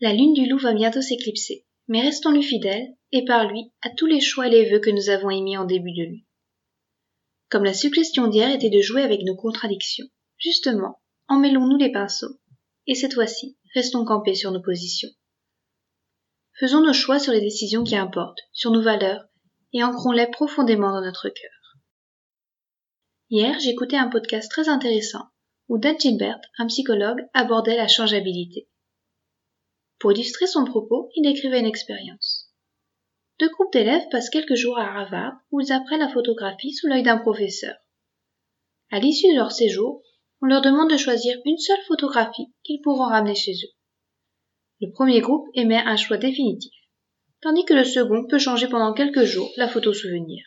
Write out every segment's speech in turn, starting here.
La lune du loup va bientôt s'éclipser, mais restons-lui fidèles, et par lui à tous les choix et les vœux que nous avons émis en début de nuit. Comme la suggestion d'hier était de jouer avec nos contradictions, justement, emmêlons-nous les pinceaux, et cette fois-ci, restons campés sur nos positions. Faisons nos choix sur les décisions qui importent, sur nos valeurs, et ancrons-les profondément dans notre cœur. Hier, j'écoutais un podcast très intéressant où Dan Gilbert, un psychologue, abordait la changeabilité. Pour illustrer son propos, il décrivait une expérience. Deux groupes d'élèves passent quelques jours à Harvard où ils apprennent la photographie sous l'œil d'un professeur. À l'issue de leur séjour, on leur demande de choisir une seule photographie qu'ils pourront ramener chez eux. Le premier groupe émet un choix définitif, tandis que le second peut changer pendant quelques jours la photo souvenir.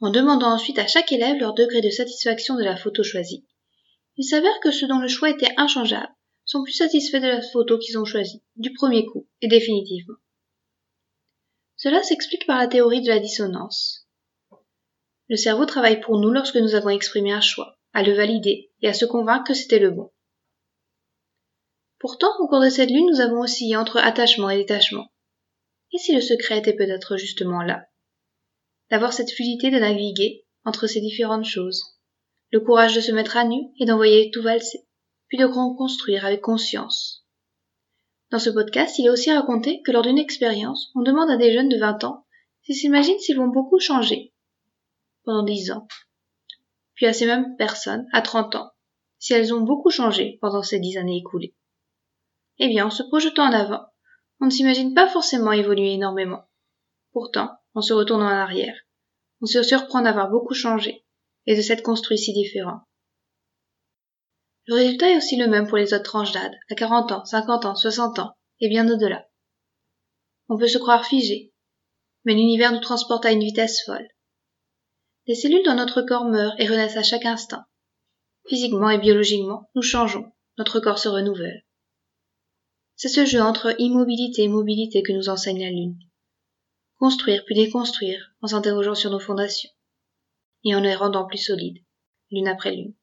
En demandant ensuite à chaque élève leur degré de satisfaction de la photo choisie, il s'avère que ceux dont le choix était inchangeable sont plus satisfaits de la photo qu'ils ont choisie, du premier coup, et définitivement. Cela s'explique par la théorie de la dissonance. Le cerveau travaille pour nous lorsque nous avons exprimé un choix, à le valider et à se convaincre que c'était le bon. Pourtant, au cours de cette lune, nous avons oscillé entre attachement et détachement. Et si le secret était peut-être justement là? D'avoir cette fluidité de naviguer entre ces différentes choses, le courage de se mettre à nu et d'envoyer tout valser, puis de reconstruire avec conscience. Dans ce podcast, il est aussi raconté que lors d'une expérience, on demande à des jeunes de 20 ans s'ils s'imaginent s'ils vont beaucoup changer pendant 10 ans. Puis à ces mêmes personnes, à 30 ans, si elles ont beaucoup changé pendant ces 10 années écoulées. Eh bien, en se projetant en avant, on ne s'imagine pas forcément évoluer énormément. Pourtant, en se retournant en arrière, on se surprend d'avoir beaucoup changé et de s'être construit si différent. Le résultat est aussi le même pour les autres tranches d'âge, à 40 ans, 50 ans, 60 ans, et bien au-delà. On peut se croire figé, mais l'univers nous transporte à une vitesse folle. Les cellules dans notre corps meurent et renaissent à chaque instant. Physiquement et biologiquement, nous changeons, notre corps se renouvelle. C'est ce jeu entre immobilité et mobilité que nous enseigne la Lune. Construire puis déconstruire en s'interrogeant sur nos fondations, et en les rendant plus solides, l'une après l'une.